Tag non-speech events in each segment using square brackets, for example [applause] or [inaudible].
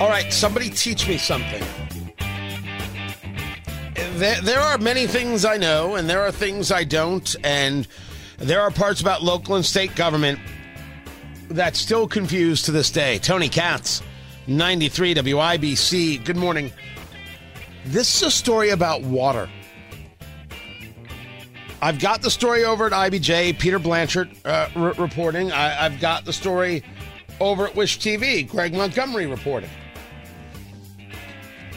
All right, somebody teach me something. There, there are many things I know, and there are things I don't, and there are parts about local and state government that still confused to this day. Tony Katz, 93 WIBC. Good morning. This is a story about water. I've got the story over at IBJ, Peter Blanchard uh, r- reporting. I, I've got the story over at Wish TV, Greg Montgomery reporting.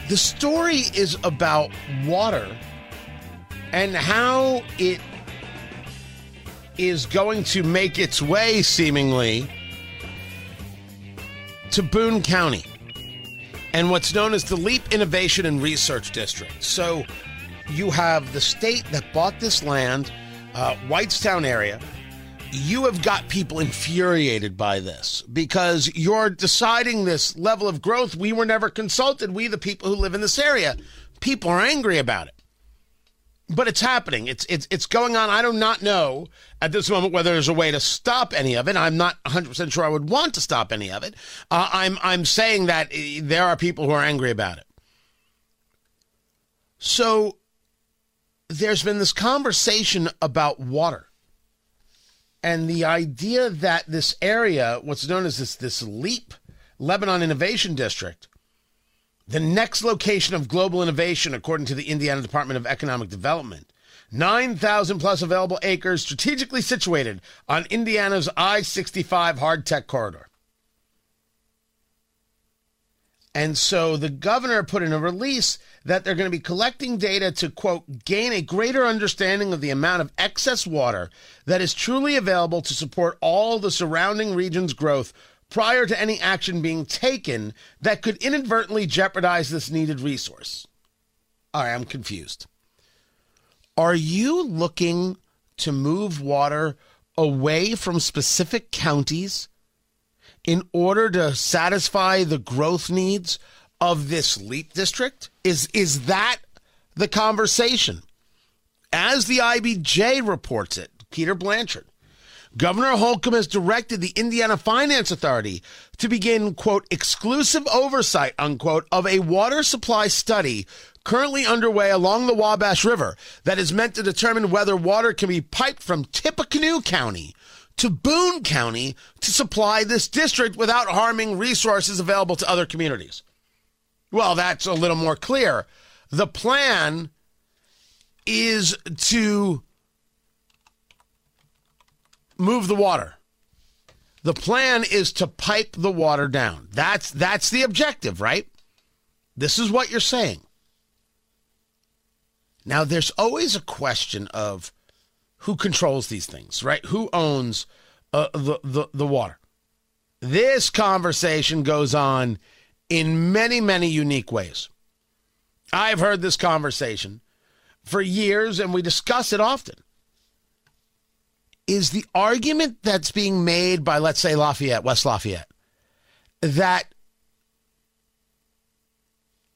The story is about water and how it is going to make its way, seemingly, to Boone County and what's known as the LEAP Innovation and Research District. So you have the state that bought this land, uh, Whitestown area you have got people infuriated by this because you're deciding this level of growth. We were never consulted. We, the people who live in this area, people are angry about it. But it's happening. It's it's it's going on. I do not know at this moment whether there's a way to stop any of it. I'm not 100 percent sure I would want to stop any of it. Uh, I'm I'm saying that eh, there are people who are angry about it. So there's been this conversation about water and the idea that this area, what's known as this this LEAP, Lebanon Innovation District, the next location of global innovation, according to the Indiana Department of Economic Development, 9,000 plus available acres strategically situated on Indiana's I 65 hard tech corridor. And so the governor put in a release that they're going to be collecting data to, quote, gain a greater understanding of the amount of excess water that is truly available to support all the surrounding region's growth prior to any action being taken that could inadvertently jeopardize this needed resource. All right, I'm confused. Are you looking to move water away from specific counties in order to satisfy the growth needs of this LEAP district? Is is that the conversation? As the IBJ reports it, Peter Blanchard, Governor Holcomb has directed the Indiana Finance Authority to begin, quote, exclusive oversight, unquote, of a water supply study currently underway along the Wabash River that is meant to determine whether water can be piped from Tippecanoe County to Boone County to supply this district without harming resources available to other communities. Well, that's a little more clear. The plan is to move the water. The plan is to pipe the water down. That's that's the objective, right? This is what you're saying. Now there's always a question of who controls these things, right? Who owns uh, the, the the water? This conversation goes on in many many unique ways. I've heard this conversation for years and we discuss it often is the argument that's being made by, let's say, Lafayette, West Lafayette, that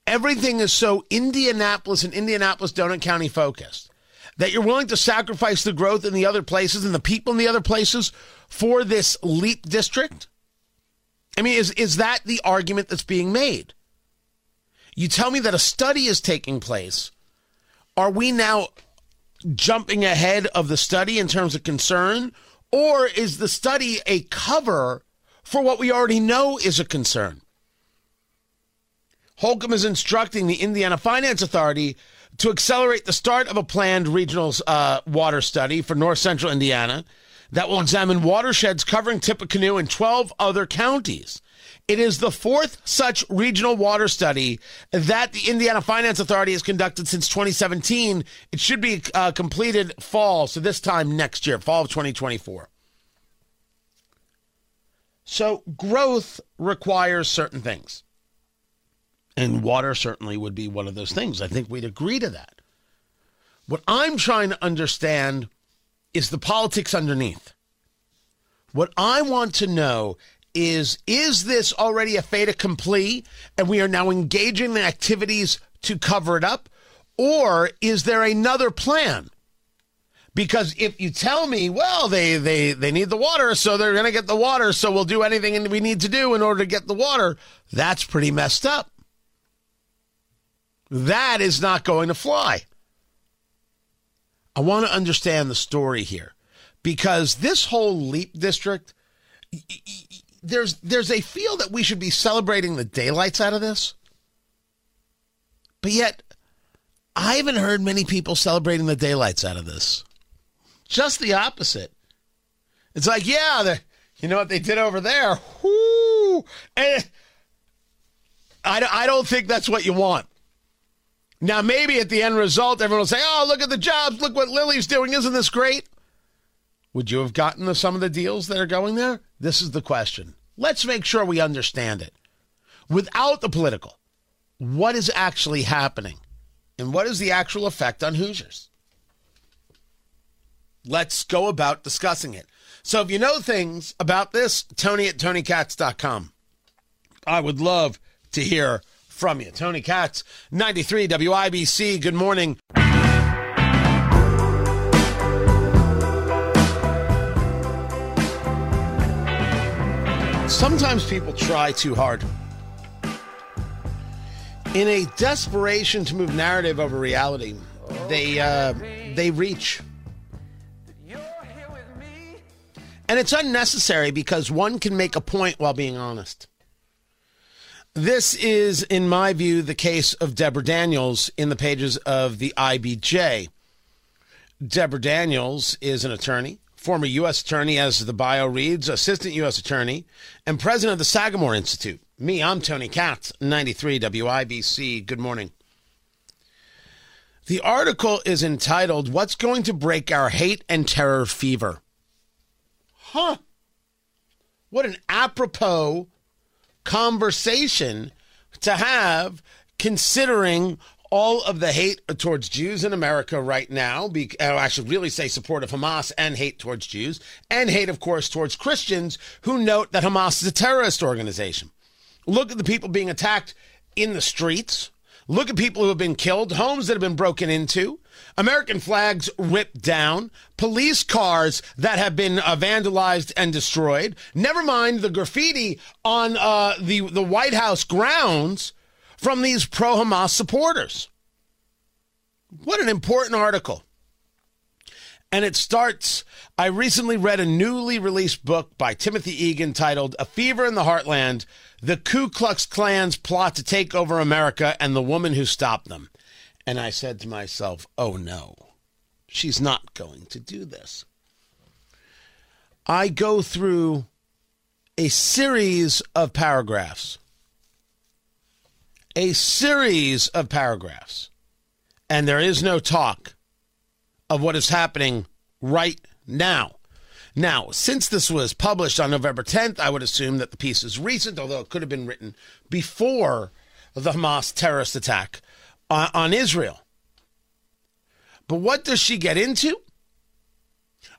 everything is so Indianapolis and Indianapolis Donut County focused that you're willing to sacrifice the growth in the other places and the people in the other places for this leap district? I mean, is, is that the argument that's being made? You tell me that a study is taking place. Are we now jumping ahead of the study in terms of concern? Or is the study a cover for what we already know is a concern? Holcomb is instructing the Indiana Finance Authority to accelerate the start of a planned regional uh, water study for north central Indiana that will examine watersheds covering Tippecanoe and 12 other counties. It is the fourth such regional water study that the Indiana Finance Authority has conducted since 2017. It should be uh, completed fall, so this time next year, fall of 2024. So, growth requires certain things. And water certainly would be one of those things. I think we'd agree to that. What I'm trying to understand is the politics underneath. What I want to know is is this already a fait accompli and we are now engaging in activities to cover it up? Or is there another plan? Because if you tell me, well, they, they, they need the water, so they're going to get the water, so we'll do anything we need to do in order to get the water, that's pretty messed up. That is not going to fly. I want to understand the story here because this whole LEAP district, there's there's a feel that we should be celebrating the daylights out of this, but yet I haven't heard many people celebrating the daylights out of this. Just the opposite. It's like, yeah, you know what they did over there? Whoo! And I, I don't think that's what you want. Now, maybe at the end result, everyone will say, oh, look at the jobs. Look what Lilly's doing. Isn't this great? Would you have gotten the, some of the deals that are going there? This is the question. Let's make sure we understand it. Without the political, what is actually happening? And what is the actual effect on Hoosiers? Let's go about discussing it. So if you know things about this, Tony at TonyKatz.com. I would love to hear from you. Tony Katz, 93 WIBC. Good morning. Sometimes people try too hard. In a desperation to move narrative over reality, they uh, they reach. And it's unnecessary because one can make a point while being honest. This is, in my view, the case of Deborah Daniels in the pages of the IBJ. Deborah Daniels is an attorney, former U.S. attorney, as the bio reads, assistant U.S. attorney, and president of the Sagamore Institute. Me, I'm Tony Katz, 93 WIBC. Good morning. The article is entitled, What's Going to Break Our Hate and Terror Fever? Huh. What an apropos conversation to have considering all of the hate towards Jews in America right now. Be, uh, I should really say support of Hamas and hate towards Jews, and hate, of course, towards Christians who note that Hamas is a terrorist organization. Look at the people being attacked in the streets. Look at people who have been killed, homes that have been broken into, American flags ripped down, police cars that have been uh, vandalized and destroyed. Never mind the graffiti on uh, the the White House grounds from these pro Hamas supporters. What an important article. And it starts. I recently read a newly released book by Timothy Egan titled A Fever in the Heartland The Ku Klux Klan's Plot to Take Over America and the Woman Who Stopped Them. And I said to myself, oh no, she's not going to do this. I go through a series of paragraphs, a series of paragraphs, and there is no talk of what is happening right now. Now, since this was published on November 10th, I would assume that the piece is recent, although it could have been written before the Hamas terrorist attack on, on Israel. But what does she get into?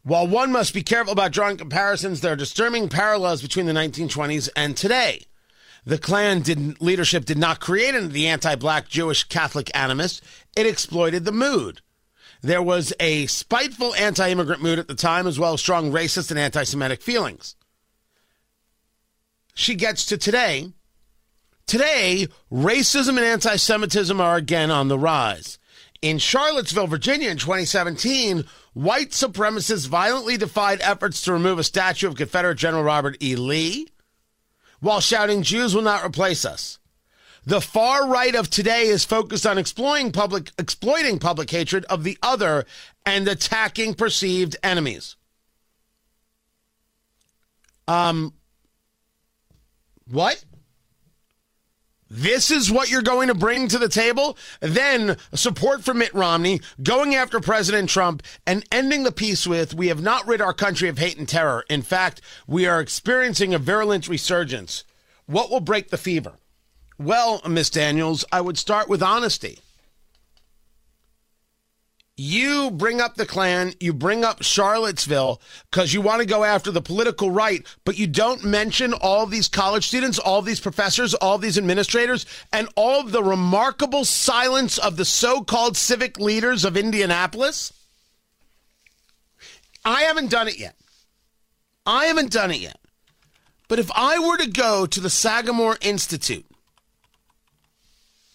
While one must be careful about drawing comparisons, there are disturbing parallels between the 1920s and today. The Klan did, leadership did not create the anti black Jewish Catholic animus, it exploited the mood. There was a spiteful anti immigrant mood at the time, as well as strong racist and anti Semitic feelings. She gets to today, Today, racism and anti Semitism are again on the rise. In Charlottesville, Virginia in 2017, white supremacists violently defied efforts to remove a statue of Confederate General Robert E. Lee while shouting, Jews will not replace us. The far right of today is focused on exploiting public, exploiting public hatred of the other and attacking perceived enemies. Um, what? This is what you're going to bring to the table? Then support for Mitt Romney, going after President Trump, and ending the peace with We have not rid our country of hate and terror. In fact, we are experiencing a virulent resurgence. What will break the fever? Well, Miss Daniels, I would start with honesty. You bring up the Klan, you bring up Charlottesville because you want to go after the political right, but you don't mention all these college students, all these professors, all these administrators, and all the remarkable silence of the so called civic leaders of Indianapolis. I haven't done it yet. I haven't done it yet. But if I were to go to the Sagamore Institute,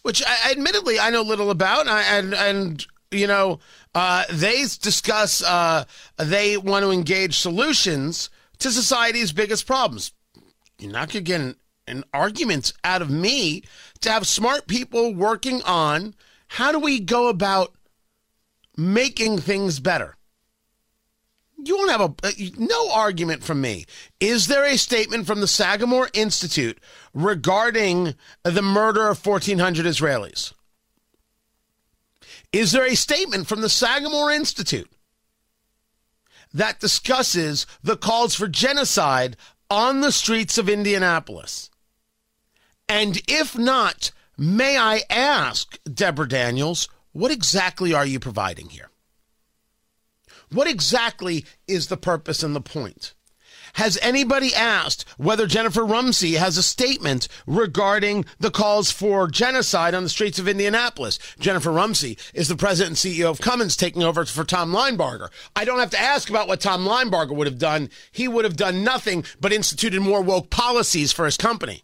which I, admittedly I know little about, and, and, and you know, uh, they discuss, uh, they want to engage solutions to society's biggest problems. You're not going to get an, an argument out of me to have smart people working on how do we go about making things better. You won't have a uh, no argument from me. Is there a statement from the Sagamore Institute regarding the murder of 1,400 Israelis? Is there a statement from the Sagamore Institute that discusses the calls for genocide on the streets of Indianapolis? And if not, may I ask, Deborah Daniels, what exactly are you providing here? What exactly is the purpose and the point? Has anybody asked whether Jennifer Rumsey has a statement regarding the calls for genocide on the streets of Indianapolis? Jennifer Rumsey is the president and CEO of Cummins taking over for Tom Linebarger. I don't have to ask about what Tom Linebarger would have done. He would have done nothing but instituted more woke policies for his company.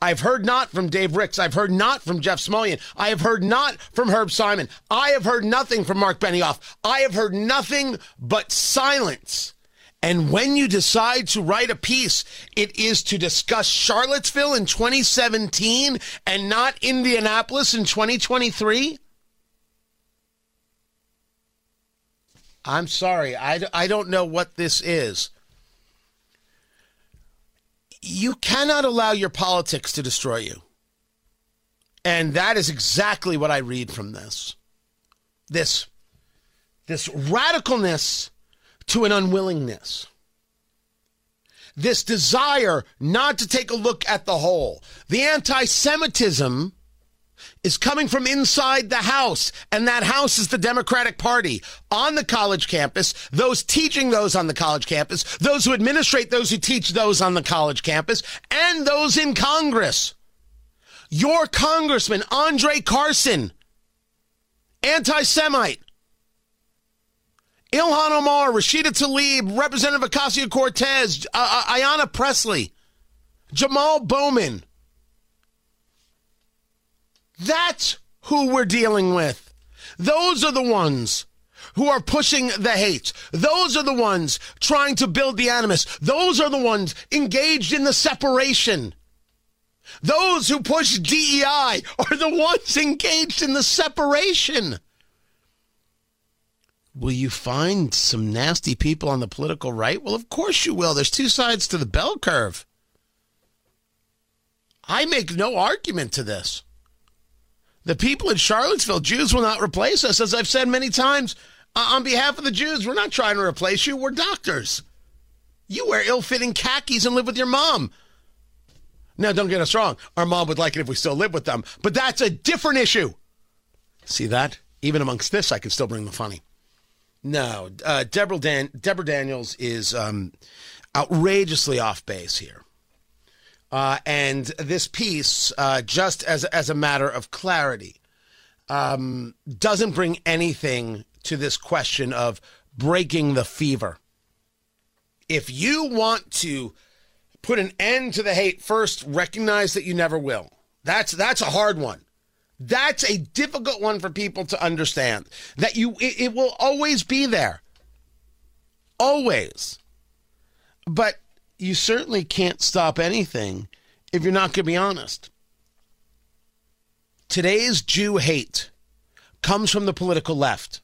I've heard not from Dave Ricks. I've heard not from Jeff Smulyan. I have heard not from Herb Simon. I have heard nothing from Mark Benioff. I have heard nothing but silence and when you decide to write a piece, it is to discuss Charlottesville in 2017 and not Indianapolis in 2023? I'm sorry. I, I don't know what this is. You cannot allow your politics to destroy you. And that is exactly what I read from this. This, this radicalness to an unwillingness. This desire not to take a look at the whole. The anti Semitism is coming from inside the house, and that house is the Democratic Party on the college campus, those teaching those on the college campus, those who administrate those who teach those on the college campus, and those in Congress. Your congressman, Andre Carson, anti Semite, Ilhan Omar, Rashida Tlaib, Representative Ocasio Cortez, uh, uh, Ayanna Pressley, Jamal Bowman. That's who we're dealing with. Those are the ones who are pushing the hate. Those are the ones trying to build the animus. Those are the ones engaged in the separation. Those who push DEI are the [laughs] ones engaged in the separation. Will you find some nasty people on the political right? Well, of course you will. There's two sides to the bell curve. I make no argument to this. The people in Charlottesville, Jews will not replace us. As I've said many times, uh, on behalf of the Jews, we're not trying to replace you. We're doctors. You wear ill fitting khakis and live with your mom. Now, don't get us wrong. Our mom would like it if we still live with them, but that's a different issue. See that? Even amongst this, I can still bring the funny. No, uh, Deborah, Dan- Deborah Daniels is um, outrageously off base here. Uh, and this piece, uh, just as, as a matter of clarity, um, doesn't bring anything to this question of breaking the fever. If you want to put an end to the hate, first recognize that you never will. That's that's a hard one. That's a difficult one for people to understand. That you it, it will always be there. Always. But you certainly can't stop anything if you're not going to be honest. Today's Jew hate comes from the political left.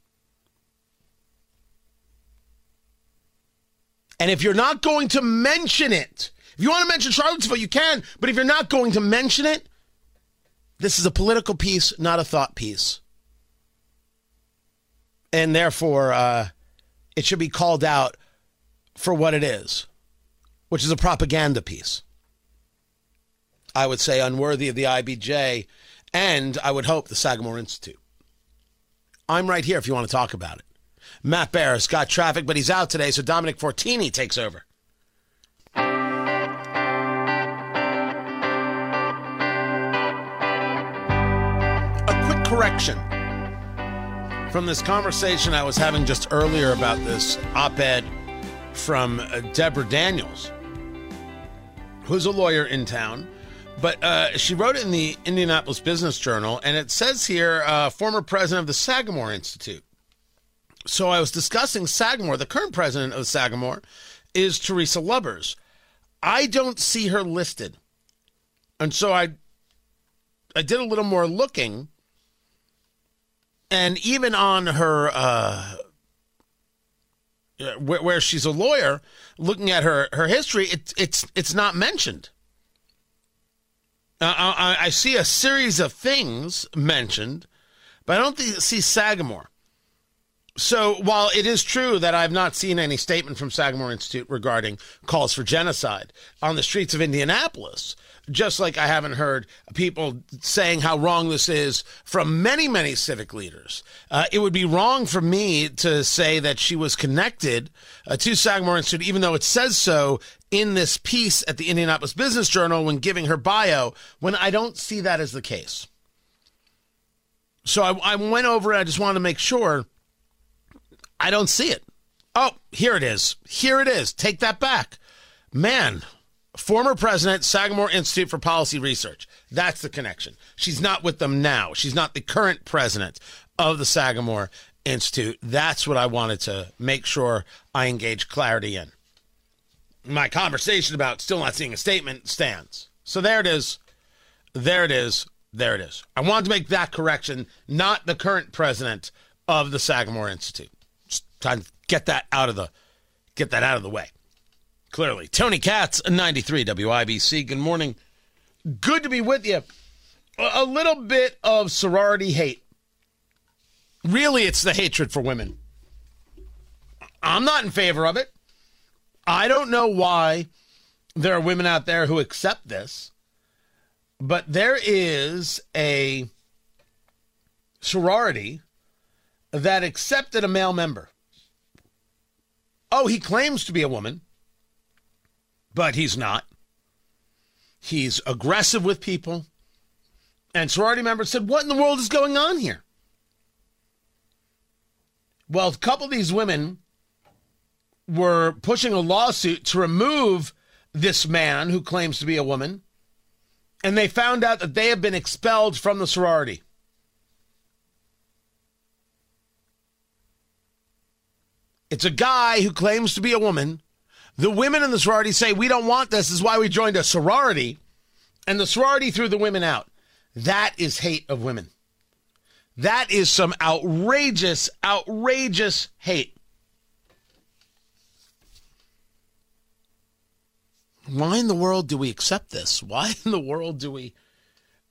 And if you're not going to mention it, if you want to mention Charlottesville, you can, but if you're not going to mention it, this is a political piece, not a thought piece. And therefore, uh, it should be called out for what it is, which is a propaganda piece. I would say, unworthy of the IBJ, and I would hope the Sagamore Institute. I'm right here if you want to talk about it. Matt Barris got traffic, but he's out today, so Dominic Fortini takes over. Correction from this conversation I was having just earlier about this op ed from uh, Deborah Daniels, who's a lawyer in town. But uh, she wrote it in the Indianapolis Business Journal, and it says here, uh, former president of the Sagamore Institute. So I was discussing Sagamore. The current president of Sagamore is Teresa Lubbers. I don't see her listed, and so I, I did a little more looking, and even on her uh, where, where she's a lawyer, looking at her her history, it, it's it's not mentioned. Uh, I, I, see a series of things mentioned, but I don't think, see Sagamore. So while it is true that I've not seen any statement from Sagamore Institute regarding calls for genocide on the streets of Indianapolis, just like I haven't heard people saying how wrong this is from many, many civic leaders. Uh, it would be wrong for me to say that she was connected uh, to Sagamore Institute, even though it says so in this piece at the Indianapolis Business Journal when giving her bio, when I don't see that as the case. So I, I went over it. I just wanted to make sure. I don't see it. Oh, here it is. Here it is. Take that back. Man, former president, Sagamore Institute for Policy Research. That's the connection. She's not with them now. She's not the current president of the Sagamore Institute. That's what I wanted to make sure I engage clarity in. My conversation about still not seeing a statement stands. So there it is. There it is. There it is. I wanted to make that correction, not the current president of the Sagamore Institute. Trying to get that out of the get that out of the way clearly. Tony Katz, 93 WIBC. Good morning. Good to be with you. A little bit of sorority hate. Really, it's the hatred for women. I'm not in favor of it. I don't know why there are women out there who accept this, but there is a sorority that accepted a male member. Oh, he claims to be a woman but he's not. He's aggressive with people. And sorority members said, What in the world is going on here? Well, a couple of these women were pushing a lawsuit to remove this man who claims to be a woman, and they found out that they have been expelled from the sorority. It's a guy who claims to be a woman the women in the sorority say, We don't want this. This is why we joined a sorority. And the sorority threw the women out. That is hate of women. That is some outrageous, outrageous hate. Why in the world do we accept this? Why in the world do we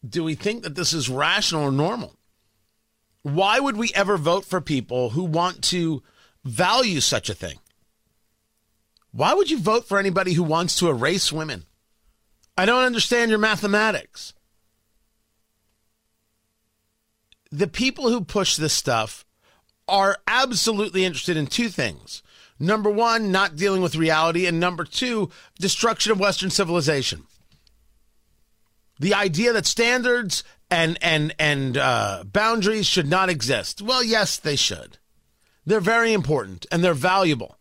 do we think that this is rational or normal? Why would we ever vote for people who want to value such a thing? Why would you vote for anybody who wants to erase women? I don't understand your mathematics. The people who push this stuff are absolutely interested in two things. Number one, not dealing with reality, and number two, destruction of Western civilization. The idea that standards and and and uh, boundaries should not exist. Well, yes, they should. They're very important and they're valuable.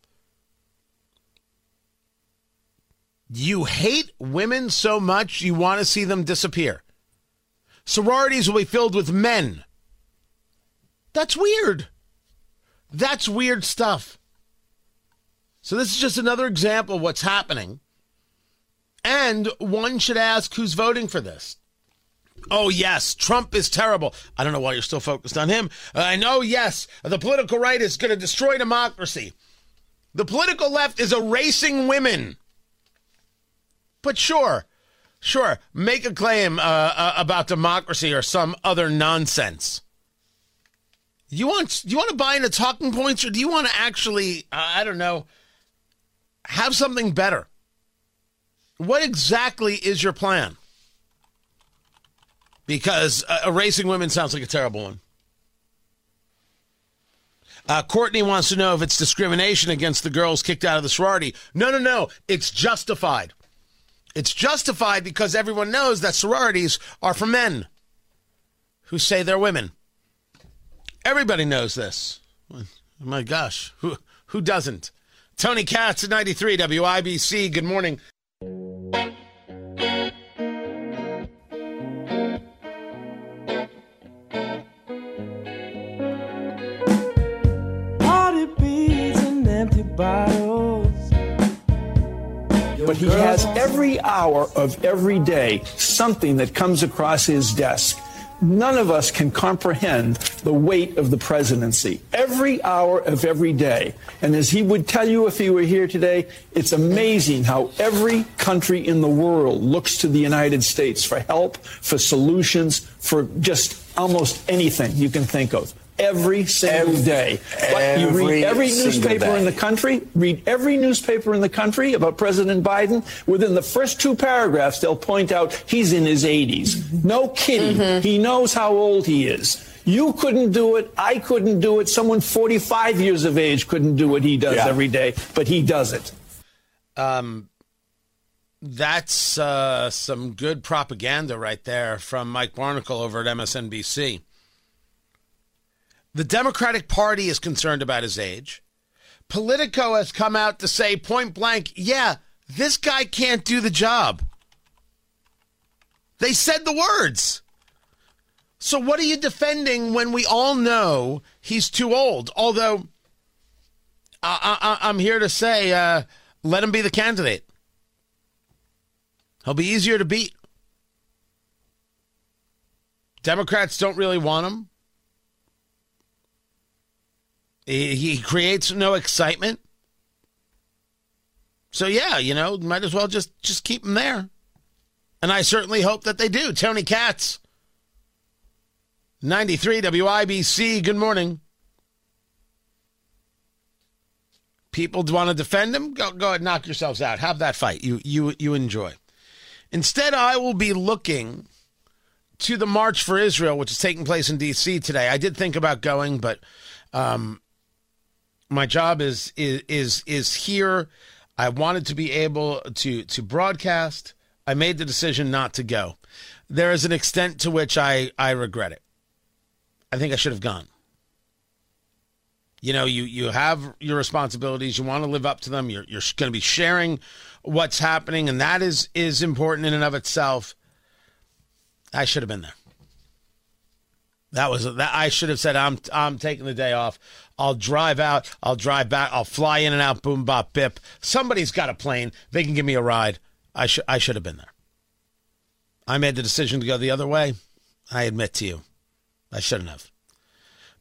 You hate women so much you want to see them disappear. Sororities will be filled with men. That's weird. That's weird stuff. So, this is just another example of what's happening. And one should ask who's voting for this. Oh, yes, Trump is terrible. I don't know why you're still focused on him. I know, yes, the political right is going to destroy democracy. The political left is erasing women. But sure, sure, make a claim uh, uh, about democracy or some other nonsense. You want you want to buy into talking points or do you want to actually uh, I don't know have something better? What exactly is your plan? Because uh, erasing women sounds like a terrible one. Uh, Courtney wants to know if it's discrimination against the girls kicked out of the sorority. No, no, no. It's justified. It's justified because everyone knows that sororities are for men who say they're women. Everybody knows this. Oh my gosh, who who doesn't? Tony Katz at 93 WIBC. Good morning. Every hour of every day something that comes across his desk. None of us can comprehend the weight of the presidency. Every hour of every day. And as he would tell you if he were here today, it's amazing how every country in the world looks to the United States for help, for solutions, for just almost anything you can think of every single Every- day. But you every read every newspaper day. in the country, read every newspaper in the country about President Biden. Within the first two paragraphs, they'll point out he's in his 80s. No kidding. He knows how old he is. You couldn't do it. I couldn't do it. Someone 45 years of age couldn't do what he does Yeah. every day, but he does it. That's uh, some good propaganda right there from Mike Barnicle over at MSNBC. The Democratic Party is concerned about his age. Politico has come out to say point blank, yeah, this guy can't do the job. They said the words. So, what are you defending when we all know he's too old? Although, I, I'm here to say, uh, let him be the candidate. He'll be easier to beat. Democrats don't really want him. He, creates no excitement. So yeah, you know, might as well just just keep him there. And I certainly hope that they do. Tony Katz, 93 WIBC. Good morning. People want to defend him. Go go ahead, knock yourselves out. Have that fight. You you you enjoy. Instead, I will be looking to the March for Israel, which is taking place in D.C. today. I did think about going, but um, my job is is is is here. I wanted to be able to to broadcast. I made the decision not to go. There is an extent to which I I regret it. I think I should have gone. You know, you you have your responsibilities. You want to live up to them. You're you're going to be sharing what's happening, and that is is important in and of itself. I should have been there. That was that. I should have said, "I'm I'm taking the day off. I'll drive out. I'll drive back. I'll fly in and out. Boom, bop, bip. Somebody's got a plane. They can give me a ride. I should I should have been there. I made the decision to go the other way. I admit to you, I shouldn't have.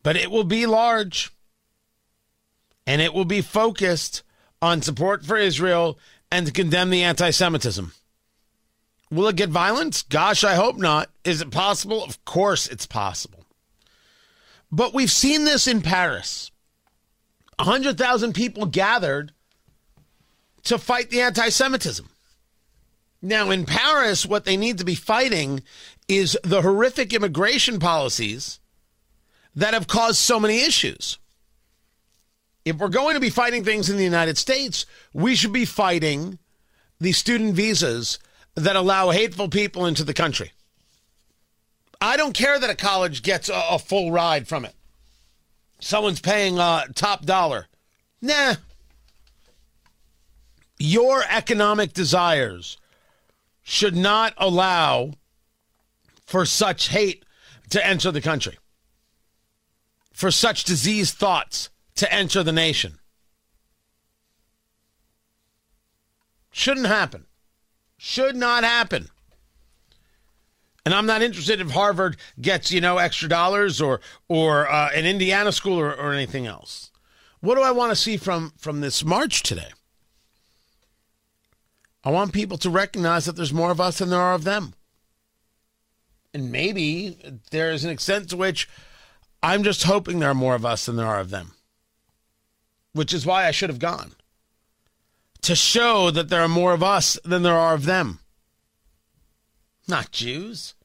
But it will be large, and it will be focused on support for Israel and to condemn the anti-Semitism. Will it get violent? Gosh, I hope not. Is it possible? Of course it's possible. But we've seen this in Paris. 100,000 people gathered to fight the anti Semitism. Now, in Paris, what they need to be fighting is the horrific immigration policies that have caused so many issues. If we're going to be fighting things in the United States, we should be fighting the student visas that allow hateful people into the country. I don't care that a college gets a, a full ride from it. Someone's paying uh, top dollar. Nah. Your economic desires should not allow for such hate to enter the country, for such diseased thoughts to enter the nation. Shouldn't happen. Should not happen. And I'm not interested if Harvard gets, you know, extra dollars or or uh, an Indiana school or, or anything else. What do I want to see from from this march today? I want people to recognize that there's more of us than there are of them. And maybe there is an extent to which I'm just hoping there are more of us than there are of them. Which is why I should have gone. To show that there are more of us than there are of them. Not Jews.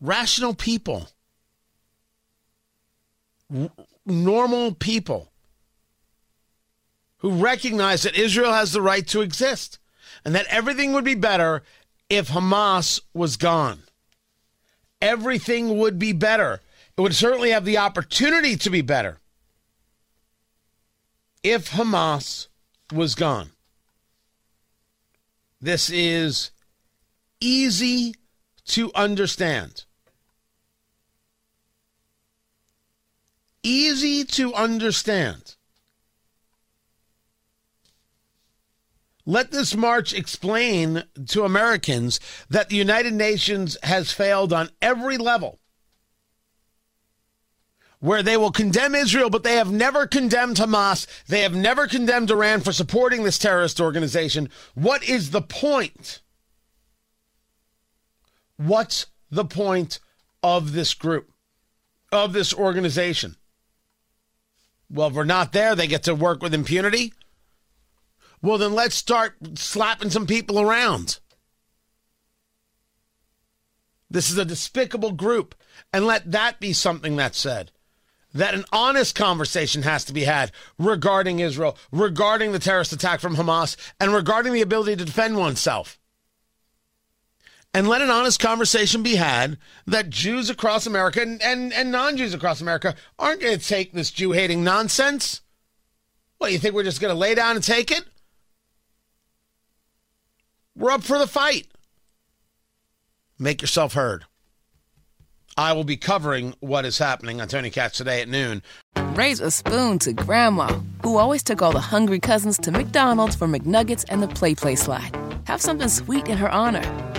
rational people, r- normal people who recognize that Israel has the right to exist and that everything would be better if Hamas was gone. Everything would be better. It would certainly have the opportunity to be better if Hamas was gone. This is easy to understand. Easy to understand. Let this march explain to Americans that the United Nations has failed on every level. Where they will condemn Israel, but they have never condemned Hamas. They have never condemned Iran for supporting this terrorist organization. What is the point? What's the point of this group, of this organization? Well, if we're not there, they get to work with impunity. Well, then let's start slapping some people around. This is a despicable group. And let that be something that's said. That an honest conversation has to be had regarding Israel, regarding the terrorist attack from Hamas, and regarding the ability to defend oneself. And let an honest conversation be had that Jews across America and, and, and non Jews across America aren't going to take this Jew hating nonsense. What, you think we're just going to lay down and take it? We're up for the fight. Make yourself heard. I will be covering what is happening on Tony Katz today at noon. Raise a spoon to Grandma, who always took all the hungry cousins to McDonald's for McNuggets and the PlayPlace Slide. Have something sweet in her honor.